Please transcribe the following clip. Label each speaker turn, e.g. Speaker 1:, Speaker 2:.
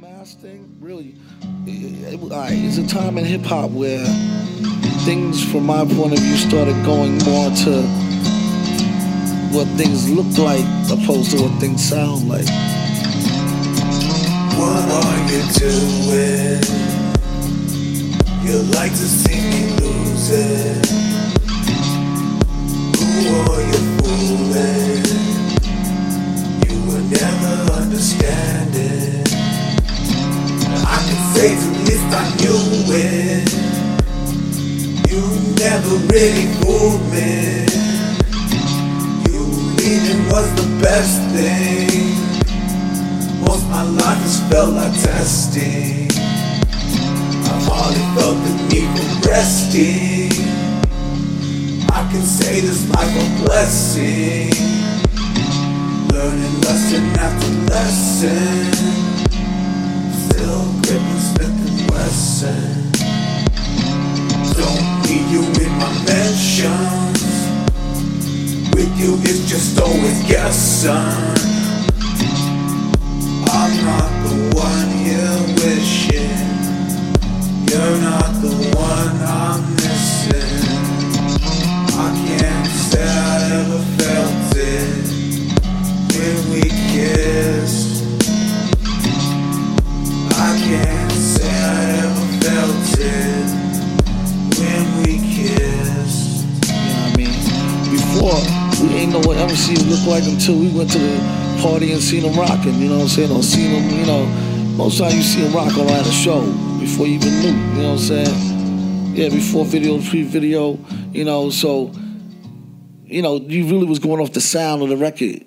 Speaker 1: mass thing, really, eh, eh, it, it, all right, it's a time in hip hop where things, from my point of view, started going more to what things look like opposed to what things sound like.
Speaker 2: What are you doing? You like to see me lose it. Who are you fooling? You will never understand I knew it. You never really fooled me. You leaving was the best thing. Most my life has felt like testing. I've hardly felt the need for resting. I can say this life a blessing. Learning lesson after lesson. My mentions. With you, it's just always guessing.
Speaker 1: Ain't know what MC looked like until we went to the party and seen him rocking, you know what I'm saying? Or seen him, you know, most time you see him rock at a show before you even knew, you know what I'm saying? Yeah, before video, pre-video, you know, so, you know, you really was going off the sound of the record.